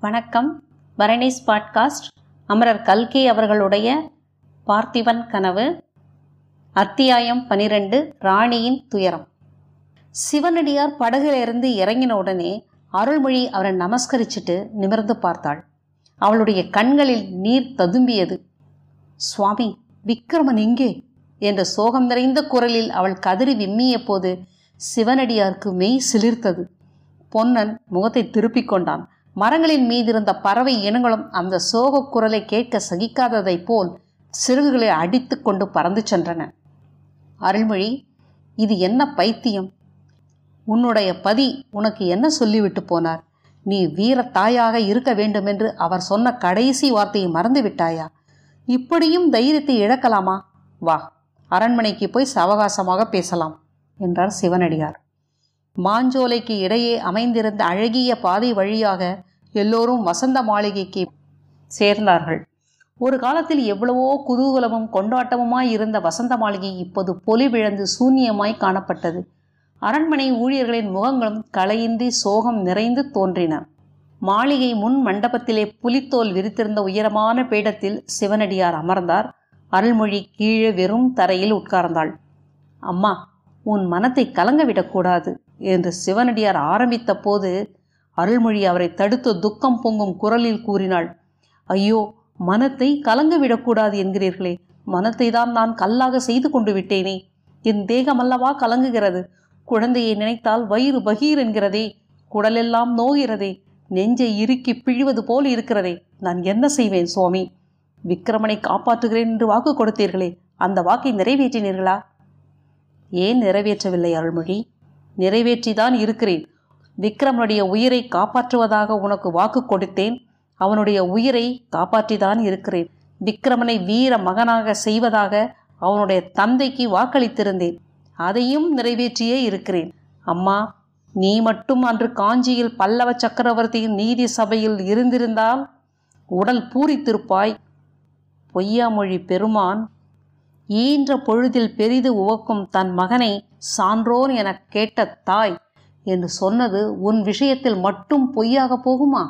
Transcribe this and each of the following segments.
வணக்கம். பரணிஸ் பாட்காஸ்ட். அமரர் கல்கி அவர்களுடைய பார்த்திபன் கனவு. அத்தியாயம் பனிரெண்டு ராணியின் துயரம். சிவனடியார் படகிலிருந்து இறங்கின உடனே அருள்மொழி அவரை நமஸ்கரிச்சுட்டு நிமிர்ந்து பார்த்தாள். அவளுடைய கண்களில் நீர் ததும்பியது. சுவாமி விக்ரமன் எங்கே? என்ற சோகம் நிறைந்த குரலில் அவள் கதறி விம்மிய போது சிவனடியாருக்கு மெய் சிலிர்த்தது. பொன்னன் முகத்தை திருப்பிக் கொண்டான். மரங்களின் மீதிருந்த பறவை இனங்களும் அந்த சோகக் குரலை கேட்க சகிக்காததைப் போல் சிறகுகளை அடித்து கொண்டு பறந்து சென்றன. அருள்மொழி இது என்ன பைத்தியம்? உன்னுடைய பதி உனக்கு என்ன சொல்லிவிட்டு போனார்? நீ வீர தாயாக இருக்க வேண்டுமென்று அவர் சொன்ன கடைசி வார்த்தையை மறந்து விட்டாயா? இப்படியும் தைரியத்தை இழக்கலாமா? வா அரண்மனைக்கு போய் சவகாசமாக பேசலாம் என்றார் சிவனடியார். மாஞ்சோலைக்கு இடையே அமைந்திருந்த அழகிய பாதை வழியாக எல்லோரும் வசந்த மாளிகைக்கு சேர்ந்தார்கள். ஒரு காலத்தில் எவ்வளவோ குதூகலமும் கொண்டாட்டமுமாய் இருந்த வசந்த மாளிகை இப்போது பொலிவிழந்து சூன்யமாய் காணப்பட்டது. அரண்மனை ஊழியர்களின் முகங்களும் கலையின்றி சோகம் நிறைந்து தோன்றின. மாளிகை முன் மண்டபத்திலே புலித்தோல் விரித்திருந்த உயரமான பீடத்தில் சிவனடியார் அமர்ந்தார். அருள்மொழி கீழே வெறும் தரையில் உட்கார்ந்தாள். அம்மா உன் மனத்தை கலங்க விடக்கூடாது. என்று சிவனடியார் ஆரம்பித்த போது அருள்மொழி அவரை தடுத்து துக்கம் பொங்கும் குரலில் கூறினாள். ஐயோ மனத்தை கலங்க விடக்கூடாது என்கிறீர்களே. மனத்தை தான் நான் கல்லாக செய்து கொண்டு விட்டேனே. என் தேகமல்லவா கலங்குகிறது? குழந்தையை நினைத்தால் வயிறு பகீர் என்கிறதே. குடலெல்லாம் நோகிறதே. நெஞ்சை இறுக்கி பிழிவது போல் இருக்கிறதே. நான் என்ன செய்வேன் சுவாமி? விக்கிரமனை காப்பாற்றுகிறேன் என்று வாக்கு கொடுத்தீர்களே. அந்த வாக்கை நிறைவேற்றினீர்களா? ஏன் நிறைவேற்றவில்லை அருள்மொழி? நிறைவேற்றிதான் இருக்கிறேன். விக்ரமனுடைய உயிரை காப்பாற்றுவதாக உனக்கு வாக்கு கொடுத்தேன். அவனுடைய உயிரை காப்பாற்றிதான் இருக்கிறேன். விக்ரமனை வீர மகனாக செய்வதாக அவனுடைய தந்தைக்கு வாக்களித்திருந்தேன். அதையும் நிறைவேற்றியே இருக்கிறேன். அம்மா நீ மட்டும் அன்று காஞ்சியில் பல்லவ சக்கரவர்த்தியின் நீதி சபையில் இருந்திருந்தால் உடல் பூரித்திருப்பாய். பொய்யாமொழி பெருமான் ஈன்ற பொழுதில் பெரிது உவக்கும் தன் மகனை சான்றோன் எனக் கேட்ட தாய் என்று சொன்னது உன் விஷயத்தில் மட்டும் பொய்யாக போகுமா?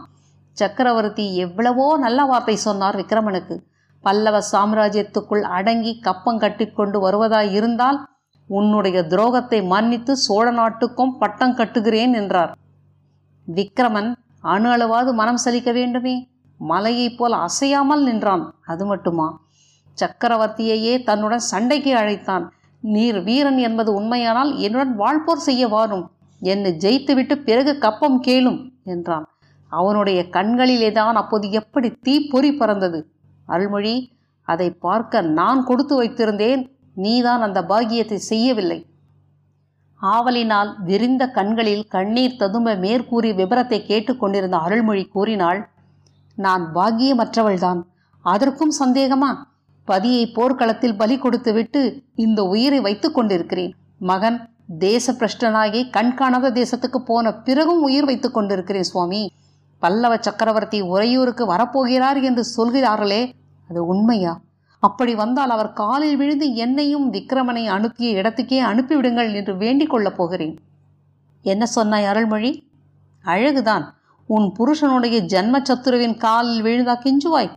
சக்கரவர்த்தி எவ்வளவோ நல்ல வார்த்தை சொன்னார் விக்ரமனுக்கு. பல்லவ சாம்ராஜ்யத்துக்குள் அடங்கி கப்பம் கட்டிக்கொண்டு வருவதாய் இருந்தால் உன்னுடைய துரோகத்தை மன்னித்து சோழ நாட்டுக்கும் பட்டம் கட்டுகிறேன் என்றார். விக்ரமன் அணு அளவாது மனம் சலிக்க வேண்டுமே? மலையைப் போல் அசையாமல் நின்றான். அது மட்டுமா? சக்கரவர்த்தியையே தன்னுடன் சண்டைக்கு அழைத்தான். நீர் வீரன் என்பது உண்மையானால் என்னுடன் வாழ்போர் செய்ய வாரும். என்னை ஜெயித்துவிட்டு பிறகு கப்பம் கேளும் என்றான். அவனுடைய கண்களிலேதான் அப்போது எப்படி தீப்பொறி பறந்தது. அருள்மொழி அதை பார்க்க நான் கொடுத்து வைத்திருந்தேன். நீதான் அந்த பாகியத்தை செய்யவில்லை. ஆவலினால் விரிந்த கண்களில் கண்ணீர் ததும்ப மேற்கூறி விபரத்தை கேட்டுக்கொண்டிருந்த அருள்மொழி கூறினாள் நான் பாகியமற்றவள்தான் அதற்கும் சந்தேகமா? பதியை போர்க்களத்தில் பலி கொடுத்துவிட்டு இந்த உயிரை வைத்துக் கொண்டிருக்கிறேன். மகன் தேச பிரஷ்டனாகி கண்காணாத தேசத்துக்கு போன பிறகும் உயிர் வைத்துக் கொண்டிருக்கிறேன் சுவாமி. பல்லவ சக்கரவர்த்தி உறையூருக்கு வரப்போகிறார் என்று சொல்கிறார்களே அது உண்மையா? அப்படி வந்தால் அவர் காலில் விழுந்து என்னையும் விக்ரமனை அனுப்பிய இடத்துக்கே அனுப்பிவிடுங்கள் என்று வேண்டிக் கொள்ளப் போகிறேன். என்ன சொன்னாய் அருள்மொழி? அழகுதான். உன் புருஷனுடைய ஜன்ம சத்துருவின் காலில் விழுந்தா கெஞ்சுவாய்.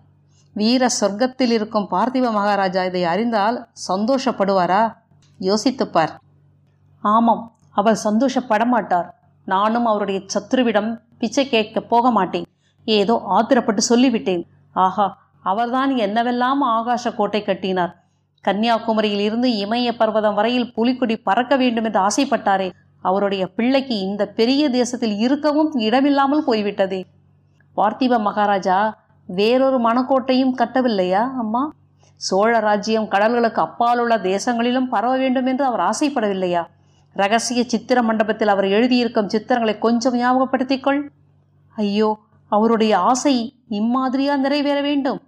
வீர சொர்க்கத்தில் இருக்கும் பார்த்திப மகாராஜா இதை அறிந்தால் சந்தோஷப்படுவாரா? யோசித்துப்பார் ஆமாம் அவர் சந்தோஷப்பட மாட்டார் நானும் அவருடைய சத்ருவிடம் பிச்சை கேட்க போக மாட்டேன். ஏதோ ஆத்திரப்பட்டு சொல்லிவிட்டேன். ஆஹா அவர்தான் என்னவெல்லாம் ஆகாச கோட்டை கட்டினார். கன்னியாகுமரியில் இருந்து இமய பர்வதம் வரையில் புலிக்குடி பறக்க வேண்டும் என்று ஆசைப்பட்டாரே. அவருடைய பிள்ளைக்கு இந்த பெரிய தேசத்தில் இருக்கவும் இடமில்லாமல் போய்விட்டதே. பார்த்திப மகாராஜா வேறொரு மணக்கோட்டையும் கட்டவில்லையா அம்மா? சோழ ராஜ்யம் கடல்களுக்கு அப்பாலுள்ள தேசங்களிலும் பரவ வேண்டும் என்று அவர் ஆசைப்படவில்லையா? ரகசிய சித்திர மண்டபத்தில் அவர் எழுதியிருக்கும் சித்திரங்களை கொஞ்சம் ஞாபகப்படுத்திக்கொள். ஐயோ அவருடைய ஆசை இம்மாதிரியா நிறைவேற வேண்டும்?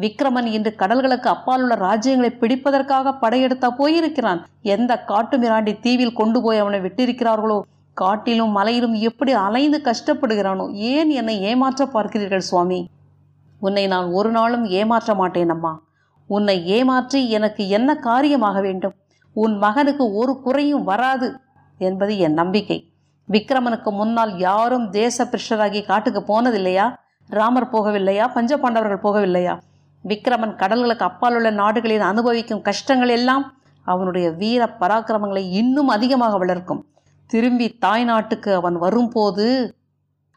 விக்ரமன் இன்று கடல்களுக்கு அப்பால் உள்ள ராஜ்யங்களை பிடிப்பதற்காக படையெடுத்தா போயிருக்கிறான். எந்த காட்டு மிராண்டி தீவில் கொண்டு போய் அவனை விட்டிருக்கிறார்களோ? காட்டிலும் மலையிலும் எப்படி அலைந்து கஷ்டப்படுகிறானோ? ஏன் என்னை ஏமாற்ற பார்க்கிறீர்கள் சுவாமி? உன்னை நான் ஒரு நாளும் ஏமாற்ற மாட்டேன் அம்மா. உன்னை ஏமாற்றி எனக்கு என்ன காரியமாக வேண்டும்? உன் மகனுக்கு ஒரு குறையும் வராது என்பது என் நம்பிக்கை. விக்ரமனுக்கு முன்னால் யாரும் தேச பிரஷராகி காட்டுக்கு போனதில்லையா? ராமர் போகவில்லையா? பஞ்ச பாண்டவர்கள் போகவில்லையா? விக்ரமன் கடல்களுக்கு அப்பால் உள்ள நாடுகளில் அனுபவிக்கும் கஷ்டங்கள் எல்லாம் அவனுடைய வீர பராக்கிரமங்களை இன்னும் அதிகமாக வளர்க்கும். திரும்பி தாய் நாட்டுக்கு அவன் வரும்போது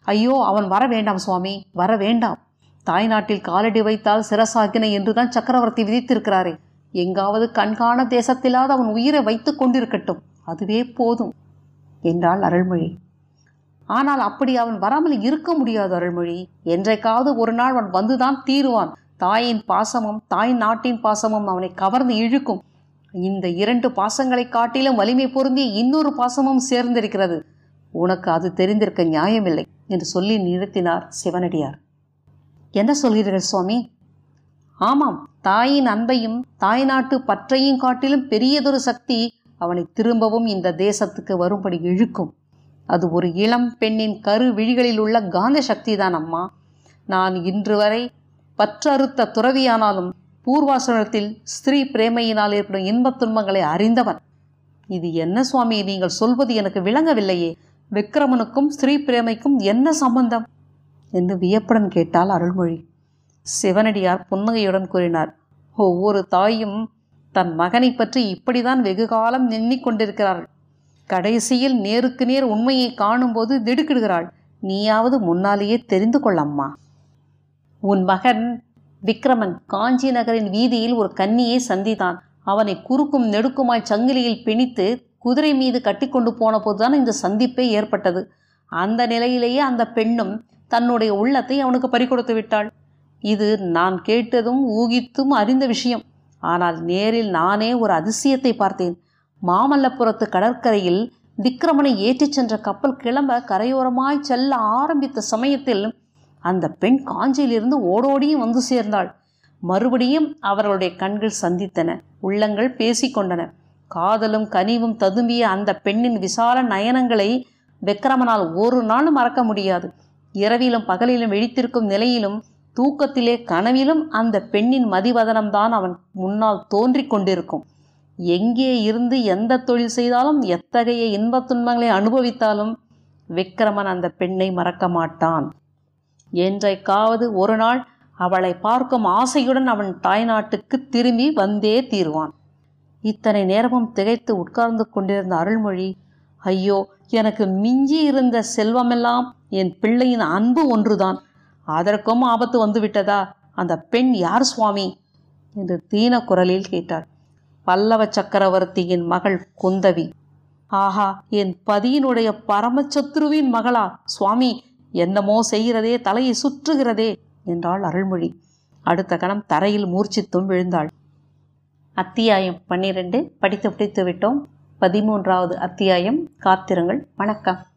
ஐயோ அவன் வர வேண்டாம் சுவாமி வர வேண்டாம். தாய் நாட்டில் காலடி வைத்தால் சிரசாகின என்றுதான் சக்கரவர்த்தி விதித்திருக்கிறாரே. எங்காவது கண்காண தேசத்திலாவது அவன் உயிரை வைத்துக் கொண்டிருக்கட்டும். அதுவே போதும் என்றாள் அருள்மொழி. ஆனால் அப்படி அவன் வராமல் இருக்க முடியாது அருள்மொழி. என்றைக்காவது ஒரு நாள் அவன் வந்துதான் தீருவான். தாயின் பாசமும் தாய் நாட்டின் பாசமும் அவனை கவர்ந்து இழுக்கும். இந்த இரண்டு பாசங்களை காட்டிலும் வலிமை பொருந்திய இன்னொரு பாசமும் சேர்ந்திருக்கிறது. உனக்கு அது தெரிந்திருக்க நியாயமில்லை என்று சொல்லி நிறுத்தினார் சிவனடியார். என்ன சொல்கிறீர்கள் சுவாமி? ஆமாம் தாயின் அன்பையும் தாய் நாட்டு பற்றையும் காட்டிலும் பெரியதொரு சக்தி அவனை திரும்பவும் இந்த தேசத்துக்கு வரும்படி இழுக்கும். அது ஒரு இளம் பெண்ணின் கரு விழிகளில் உள்ள காந்த சக்திதான் அம்மா. நான் இன்று வரை பற்றறுத்த துறவியானாலும் பூர்வாசனத்தில் ஸ்திரீ பிரேமையினால் ஏற்படும் இன்பத் துன்பங்களை அறிந்தவன். இது என்ன சுவாமி? நீங்கள் சொல்வது எனக்கு விளங்கவில்லையே. விக்ரமனுக்கும் ஸ்திரீ பிரேமைக்கும் என்ன சம்பந்தம்? என்று வியப்புடன் கேட்டாள் அருள்மொழி. சிவனடியார் புன்னகையுடன் கூறினார் ஒவ்வொரு தாயும் தன் மகனை பற்றி இப்படிதான் வெகு காலம் எண்ணிக் கொண்டிருக்கிறாள். கடைசியில் நேருக்கு நேர் உண்மையை காணும்போது திடுக்கிடுகிறாள். நீயாவது முன்னாலேயே தெரிந்து கொள்ளம்மா உன் மகன் விக்ரமன் காஞ்சி நகரின் வீதியில் ஒரு கன்னியை சந்தித்தான். அவனை குறுக்கும் நெடுக்குமாய் சங்கிலியில் பிணித்து குதிரை மீது கட்டிக்கொண்டு போன போதுதான் இந்த சந்திப்பே ஏற்பட்டது. அந்த நிலையிலேயே அந்த பெண்ணும் தன்னுடைய உள்ளத்தை அவனுக்கு பறிகொடுத்து விட்டாள். இது நான் கேட்டதும் ஊகித்தும் அறிந்த விஷயம். ஆனால் நேரில் நானே ஒரு அதிசயத்தை பார்த்தேன். மாமல்லபுரத்து கடற்கரையில் விக்ரமனை ஏற்றிச் சென்ற கப்பல் கிளம்ப கரையோரமாய் செல்ல ஆரம்பித்த சமயத்தில் அந்த பெண் காஞ்சியிலிருந்து ஓடோடியும் வந்து சேர்ந்தாள். மறுபடியும் அவர்களுடைய கண்கள் சந்தித்தன. உள்ளங்கள் பேசிக்கொண்டன காதலும் கனிவும் ததும்பிய அந்த பெண்ணின் விசால நயனங்களை விக்ரமனால் ஒரு நாளும் மறக்க முடியாது. இரவிலும் பகலிலும் விழித்திருக்கும் நிலையிலும் தூக்கத்திலே கனவிலும் அந்த பெண்ணின் மதிவதனம்தான் அவன் முன்னால் தோன்றிக் கொண்டிருக்கும். எங்கே இருந்து எந்த தொழில் செய்தாலும் எத்தகைய இன்பத் துன்பங்களை அனுபவித்தாலும் விக்ரமன் அந்த பெண்ணை மறக்க மாட்டான். என்றைக்காவது ஒரு நாள் அவளை பார்க்கும் ஆசையுடன் அவன் தாய்நாட்டுக்கு திரும்பி வந்தே தீருவான். இத்தனை நேரமும் திகைத்து உட்கார்ந்து கொண்டிருந்த அருள்மொழி ஐயோ எனக்கு மிஞ்சி இருந்த செல்வமெல்லாம் என் பிள்ளையின் அன்பு ஒன்றுதான். அதற்கும் ஆபத்து வந்துவிட்டதா? அந்த பெண் யார் சுவாமி? என்று தீன குரலில் கேட்டாள். பல்லவ சக்கரவர்த்தியின் மகள் குந்தவி. ஆஹா என் பதியினுடைய பரமச்சத்ருவின் மகளா? சுவாமி என்னமோ செய்கிறதே தலையை சுற்றுகிறதே என்றாள் அருள்மொழி. அடுத்த கணம் தரையில் மூர்ச்சித்தும் விழுந்தாள். அத்தியாயம் பன்னிரண்டு படித்து பிடித்து விட்டோம். பதிமூன்றாவது அத்தியாயம் காத்திருங்கள். வணக்கம்.